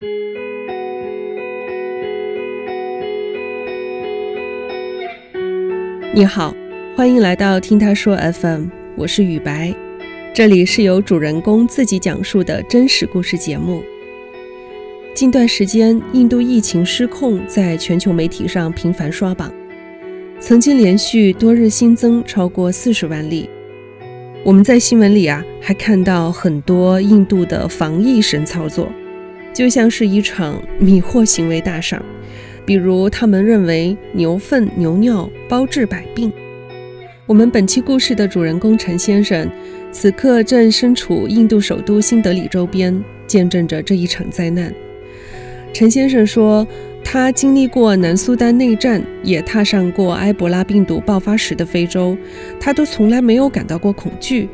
你好，欢迎来到听他说 FM，我是雨白，这里是由主人公自己讲述的真实故事节目。近段时间，印度疫情失控，在全球媒体上频繁刷榜，曾经连续多日新增超过四十万例。我们在新闻里啊，还看到很多印度的防疫神操作，就像是一场迷惑行为大赏。比如，他们认为牛粪、牛尿包治百病。我们本期故事的主人公陈先生，此刻正身处印度首都新德里周边，见证着这一场灾难。陈先生说，他经历过南苏丹内战，也踏上过埃博拉病毒爆发时的非洲，他都从来没有感到过恐惧。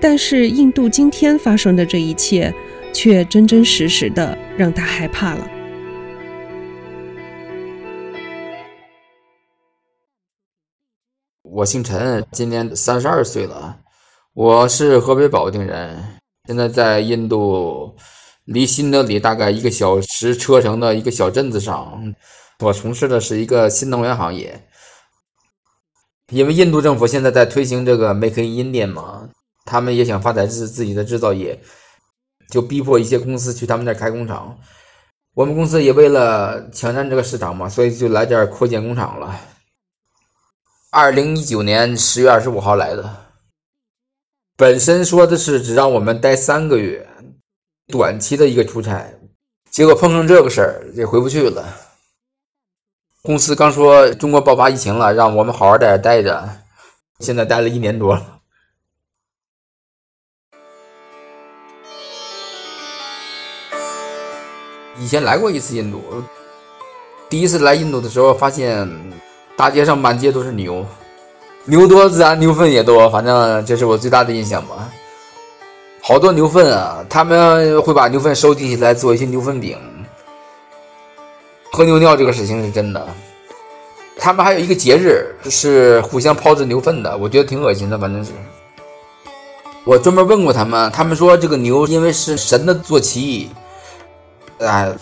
但是，印度今天发生的这一切，却真真实实的让他害怕了。我姓陈，今年三十二岁了，我是河北保定人，现在在印度。离新德里大概一个小时车程的一个小镇子上，我从事的是一个新能源行业。因为印度政府现在在推行这个 “Make in India” 嘛，他们也想发展自自己的制造业，就逼迫一些公司去他们那儿开工厂。我们公司也为了抢占这个市场嘛，所以就来这儿扩建工厂了。二零一九年十月二十五号来的，本身说的是只让我们待三个月。短期的一个出差，结果碰上这个事儿，也回不去了。公司刚说中国爆发疫情了，让我们好好在这待着，现在待了一年多了。以前来过一次印度，第一次来印度的时候，发现大街上满街都是牛，牛多自然牛粪也多，反正这是我最大的印象吧。好多牛粪啊！他们会把牛粪收集起来做一些牛粪饼。喝牛尿这个事情是真的。他们还有一个节日是互相抛掷牛粪的，我觉得挺恶心的，反正是。我专门问过他们，他们说这个牛因为是神的坐骑。哎，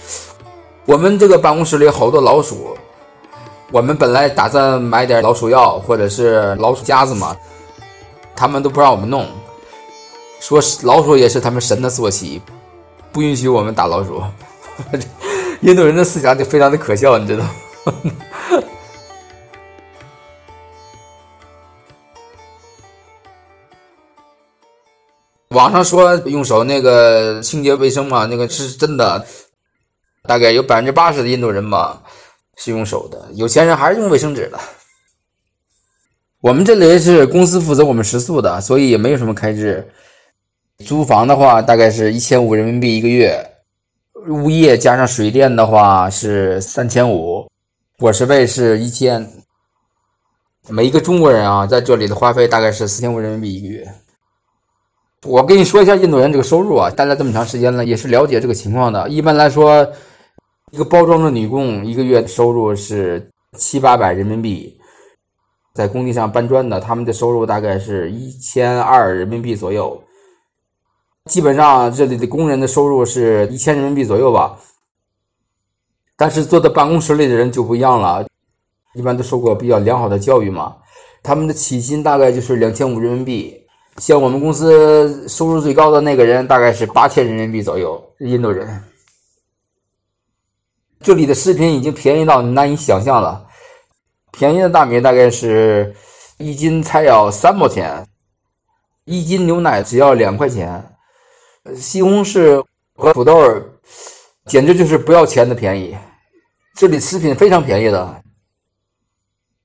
我们这个办公室里好多老鼠，我们本来打算买点老鼠药或者是老鼠夹子嘛，他们都不让我们弄。说老鼠也是他们神的坐骑，不允许我们打老鼠。印度人的思想就非常的可笑，你知道？网上说用手那个清洁卫生嘛，那个是真的。大概有百分之八十的印度人吧是用手的，有钱人还是用卫生纸的。我们这里是公司负责我们食宿的，所以也没有什么开支。租房的话，大概是一千五人民币一个月，物业加上水电的话是三千五，伙食费是一千。每一个中国人啊，在这里的花费大概是四千五人民币一个月。我跟你说一下印度人这个收入啊，待了这么长时间了，也是了解这个情况的。一般来说，一个包装的女工一个月收入是七八百人民币，在工地上搬砖的，他们的收入大概是一千二人民币左右。基本上这里的工人的收入是一千人民币左右吧，但是坐在办公室里的人就不一样了，一般都受过比较良好的教育嘛，他们的起薪大概就是两千五人民币，像我们公司收入最高的那个人大概是八千人民币左右，印度人。这里的食品已经便宜到难以想象了，便宜的大米大概是一斤才要三毛钱，一斤牛奶只要两块钱。西红柿和土豆简直就是不要钱的便宜，这里食品非常便宜的。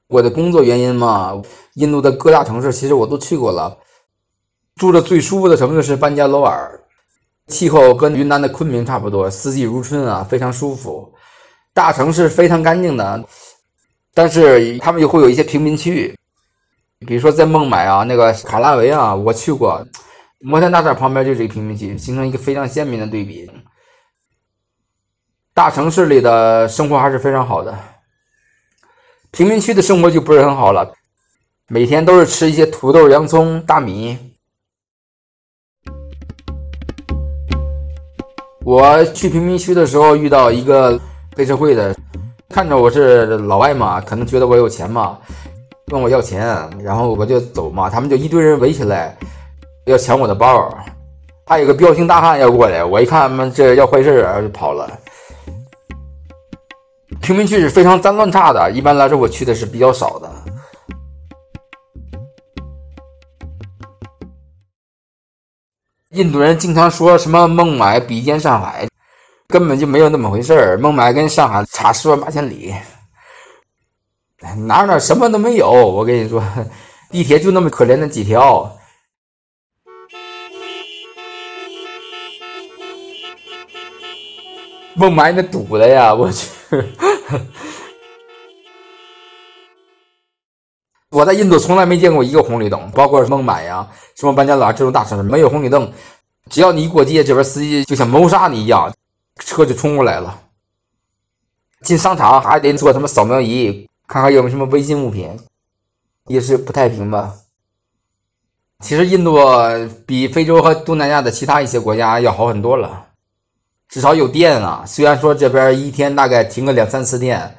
我的工作原因嘛，印度的各大城市其实我都去过了，住的最舒服的城市是班加罗尔，气候跟云南的昆明差不多，四季如春啊，非常舒服。大城市非常干净的，但是他们又会有一些贫民区，比如说在孟买啊，那个卡拉维啊，我去过。摩天大厦旁边就是一个贫民区，形成一个非常鲜明的对比。大城市里的生活还是非常好的，贫民区的生活就不是很好了，每天都是吃一些土豆、洋葱、大米。我去贫民区的时候遇到一个黑社会的，看着我是老外嘛，可能觉得我有钱嘛，问我要钱，然后我就走嘛，他们就一堆人围起来要抢我的包，还有个彪形大汉要过来，我一看他们这要坏事儿就跑了。贫民区是非常脏乱差的，一般来说我去的是比较少的。印度人经常说什么孟买比肩上海，根本就没有那么回事儿。孟买跟上海差十万八千里，哪哪什么都没有。我跟你说，地铁就那么可怜的几条。孟买那堵的呀，我去！我在印度从来没见过一个红绿灯，包括孟买呀、什么班加罗这种大城市，没有红绿灯。只要你一过街，这边司机就像谋杀你一样，车就冲过来了。进商场还得做什么扫描仪，看看有没有什么违禁物品，也是不太平吧。其实印度比非洲和东南亚的其他一些国家要好很多了，至少有电啊。虽然说这边一天大概停个两三次电。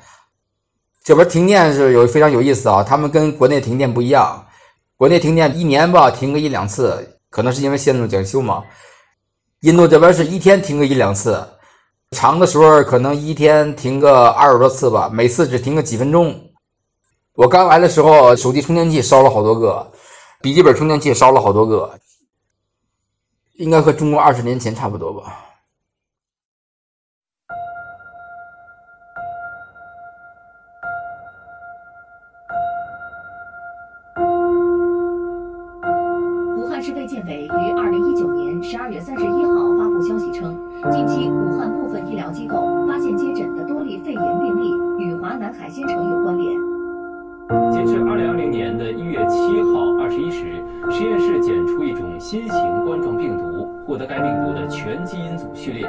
这边停电是有非常有意思啊，他们跟国内停电不一样，国内停电一年吧停个一两次，可能是因为线路检修嘛。印度这边是一天停个一两次，长的时候可能一天停个二十多次吧，每次只停个几分钟。我刚来的时候，手机充电器烧了好多个，笔记本充电器烧了好多个，应该和中国二十年前差不多吧。南海鲜城有关联。截至二零二零年的一月七号二十一时，实验室检出一种新型冠状病毒，获得该病毒的全基因组序列。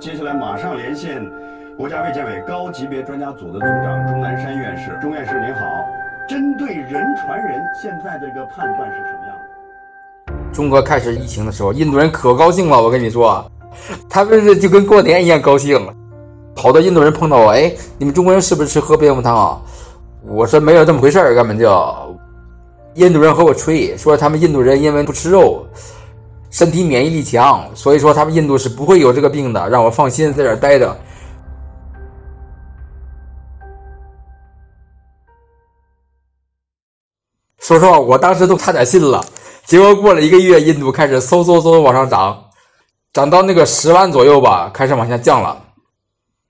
接下来马上连线国家卫健委高级别专家组的组长钟南山院士。钟院士您好，针对人传人，现在这个判断是什么样？中国开始疫情的时候，印度人可高兴了。我跟你说，他们是就跟过年一样高兴。好多印度人碰到我，哎，你们中国人是不是吃喝蝙蝠汤啊？我说没有这么回事儿，根本就。印度人和我吹，说他们印度人因为不吃肉，身体免疫力强，所以说他们印度是不会有这个病的，让我放心在这儿待着。说实话，我当时都差点信了。结果过了一个月，印度开始嗖嗖嗖往上涨，涨到那个十万左右吧，开始往下降了。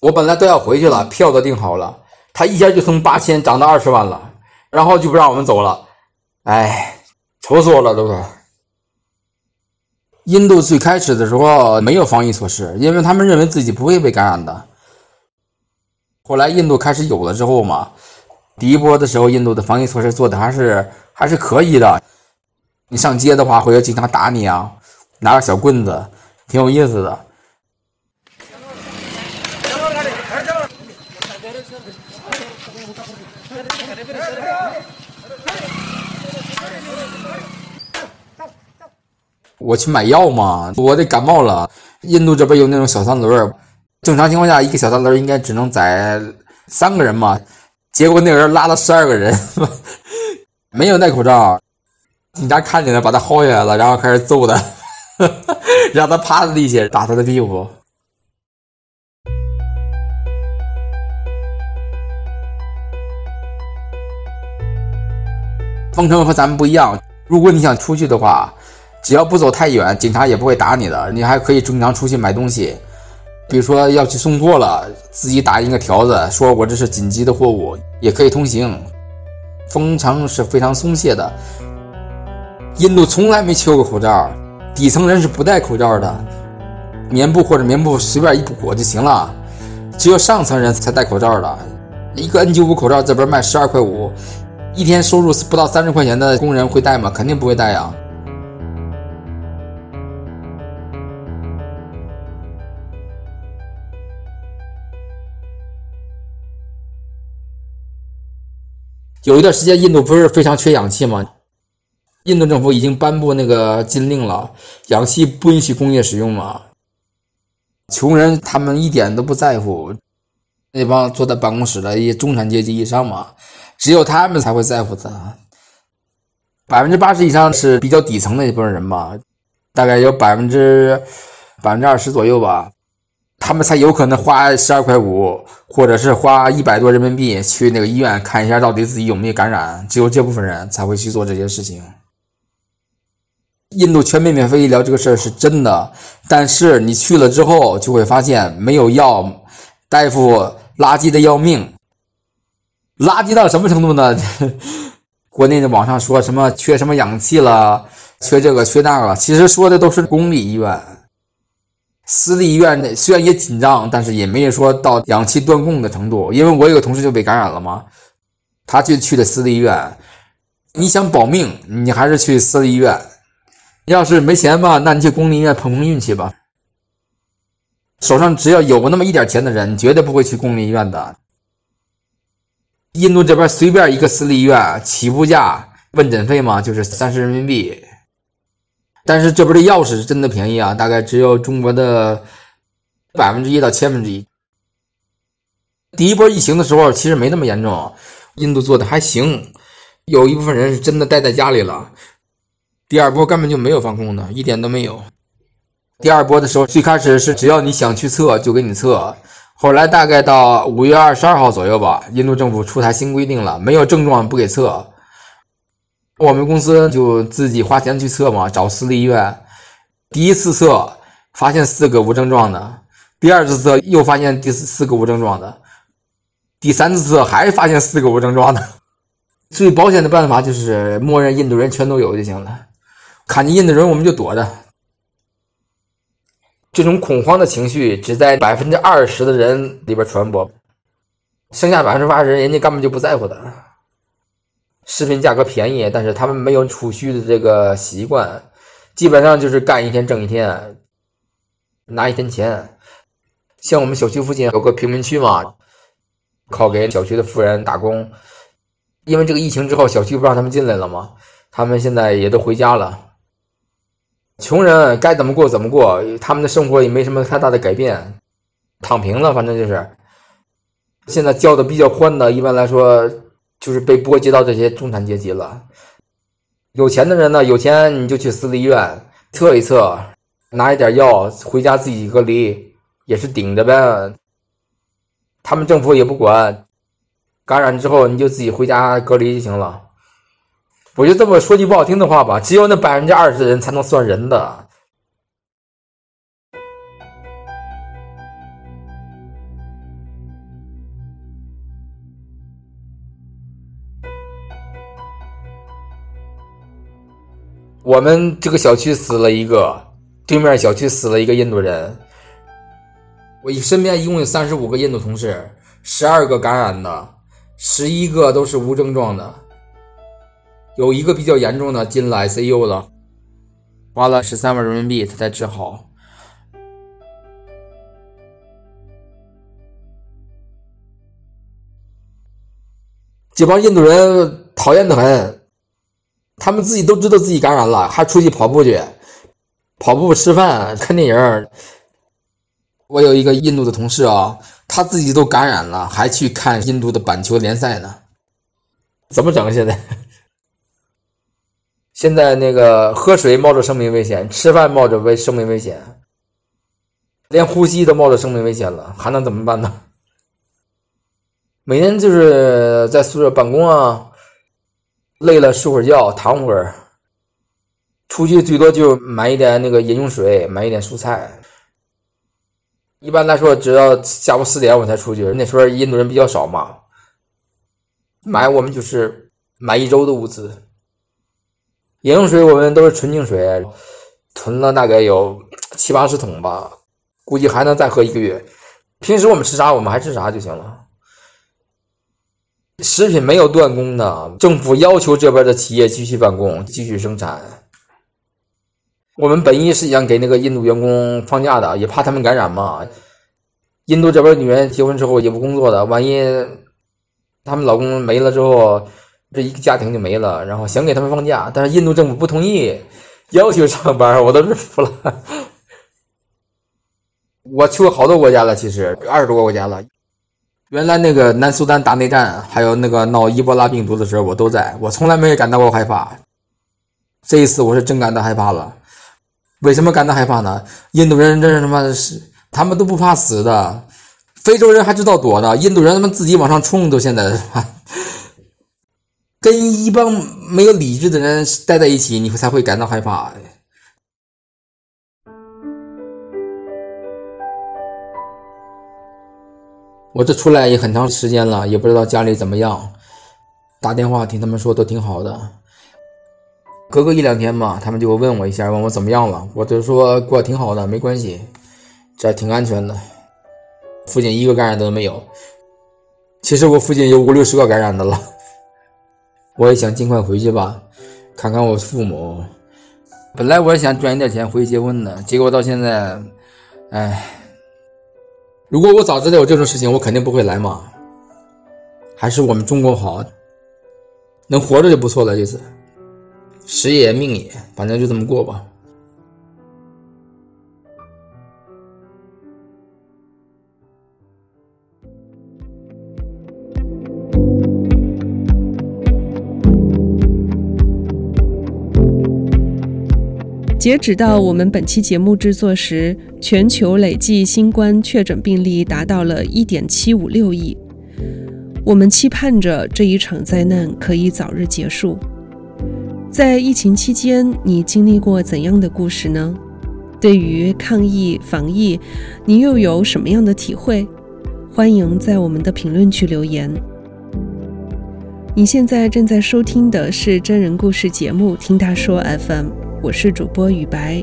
我本来都要回去了，票都订好了，他一下就从八千涨到二十万了，然后就不让我们走了。哎，愁死我了，都是。印度最开始的时候没有防疫措施，因为他们认为自己不会被感染的。后来印度开始有了之后嘛，第一波的时候，印度的防疫措施做的还是还是可以的。你上街的话，会有警察打你啊，拿个小棍子，挺有意思的。我去买药嘛，我得感冒了。印度这边有那种小三轮，正常情况下一个小三轮应该只能载三个人嘛，结果那个人拉了十二个人，没有戴口罩。警察看见了，把他薅下来了，然后开始揍他，让他趴在地下打他的屁股。封城和咱们不一样，如果你想出去的话，只要不走太远，警察也不会打你的，你还可以正常出去买东西。比如说要去送货了，自己打一个条子，说我这是紧急的货物，也可以通行。封城是非常松懈的。印度从来没缺过口罩，底层人是不戴口罩的，棉布或者棉布随便一裹就行了，只有上层人才戴口罩的。一个 N95 口罩这边卖十二块五，一天收入不到三十块钱的工人会戴吗？肯定不会戴呀。有一段时间，印度不是非常缺氧气吗？印度政府已经颁布那个禁令了，氧气不允许工业使用了。穷人他们一点都不在乎，那帮坐在办公室的一些中产阶级以上嘛，只有他们才会在乎的。百分之八十以上是比较底层的一部分人吧，大概有百分之百分之二十左右吧，他们才有可能花十二块五，或者是花一百多人民币去那个医院看一下到底自己有没有感染，只有这部分人才会去做这些事情。印度全民免费医疗这个事儿是真的，但是你去了之后就会发现没有药，大夫垃圾的要命，垃圾到什么程度呢？国内的网上说什么缺什么氧气了，缺这个缺那个，其实说的都是公立医院，私立医院虽然也紧张，但是也没有说到氧气断供的程度。因为我有个同事就被感染了嘛，他就去的私立医院，你想保命，你还是去私立医院。要是没钱吧，那你去公立医院碰碰运气吧。手上只要有那么一点钱的人，绝对不会去公立医院的。印度这边随便一个私立医院起步价问诊费嘛，就是三十人民币。但是这边的药是真的便宜啊，大概只有中国的百分之一到千分之一。第一波疫情的时候其实没那么严重，印度做的还行，有一部分人是真的待在家里了。第二波根本就没有防控的，一点都没有。第二波的时候，最开始是只要你想去测就给你测，后来大概到五月二十二号左右吧，印度政府出台新规定了，没有症状不给测。我们公司就自己花钱去测嘛，找私立医院。第一次测发现四个无症状的，第二次测又发现第四四个无症状的，第三次测还是发现四个无症状的。最保险的办法就是默认印度人全都有就行了。看见印度人，我们就躲着。这种恐慌的情绪只在百分之二十的人里边传播，剩下百分之八十人，人家根本就不在乎的。食品价格便宜，但是他们没有储蓄的这个习惯，基本上就是干一天挣一天，拿一天钱。像我们小区附近有个贫民区嘛，靠给小区的富人打工，因为这个疫情之后，小区不让他们进来了嘛，他们现在也都回家了。穷人该怎么过怎么过，他们的生活也没什么太大的改变，躺平了，反正就是。现在交的比较宽的，一般来说就是被波及到这些中产阶级了。有钱的人呢，有钱你就去私立医院测一测，拿一点药回家自己隔离，也是顶着呗。他们政府也不管，感染之后你就自己回家隔离就行了。我就这么说句不好听的话吧，只有那百分之二十的人才能算人的。我们这个小区死了一个，对面小区死了一个印度人。我身边一共有三十五个印度同事，十二个感染的，十一个都是无症状的。有一个比较严重的进了 ICU 了，花了十三万人民币他才治好。这帮印度人讨厌的很，他们自己都知道自己感染了，还出去跑步去，跑步、吃饭、看电影。我有一个印度的同事啊，他自己都感染了，还去看印度的板球联赛呢，怎么整现在？现在那个喝水冒着生命危险，吃饭冒着危生命危险，连呼吸都冒着生命危险了，还能怎么办呢？每天就是在宿舍办公啊，累了睡会儿觉，躺会儿，出去最多就买一点那个饮用水，买一点蔬菜。一般来说，只要下午四点我才出去，那时候印度人比较少嘛，买我们就是买一周的物资。饮用水我们都是纯净水，囤了大概有七八十桶吧，估计还能再喝一个月。平时我们吃啥，我们还吃啥就行了。食品没有断供的，政府要求这边的企业继续办公，继续生产。我们本意是想给那个印度员工放假的，也怕他们感染嘛。印度这边女人结婚之后也不工作的，万一他们老公没了之后。这一个家庭就没了，然后想给他们放假，但是印度政府不同意，要求上班，我都是服了。我去过好多国家了，其实二十多个国家了。原来那个南苏丹打内战，还有那个闹伊波拉病毒的时候，我都在，我从来没有感到过害怕。这一次我是真感到害怕了。为什么感到害怕呢？印度人这是他妈？是他们都不怕死的。非洲人还知道躲呢，印度人他妈自己往上冲，都现在是吧？跟一帮没有理智的人待在一起，你才会感到害怕。我这出来也很长时间了，也不知道家里怎么样。打电话听他们说都挺好的，隔个一两天吧，他们就会问我一下，问我怎么样了。我就说过挺好的，没关系，这挺安全的。附近一个感染的都没有，其实我附近有五六十个感染的了。我也想尽快回去吧，看看我父母。本来我也想赚一点钱回去结婚的，结果到现在，唉，如果我早知道有这种事情，我肯定不会来嘛。还是我们中国好，能活着就不错了。这次，时也命也，反正就这么过吧。截止到我们本期节目制作时，全球累计新冠确诊病例达到了1.756亿。我们期盼着这一场灾难可以早日结束。在疫情期间，你经历过怎样的故事呢？对于抗疫防疫，你又有什么样的体会？欢迎在我们的评论区留言。你现在正在收听的是真人故事节目《听他说 FM》。我是主播雨白。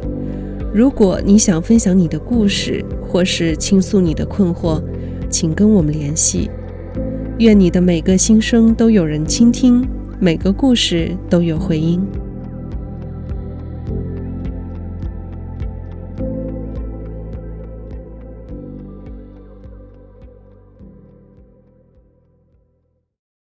如果你想分享你的故事，或是倾诉你的困惑，请跟我们联系。愿你的每个心声都有人倾听，每个故事都有回音。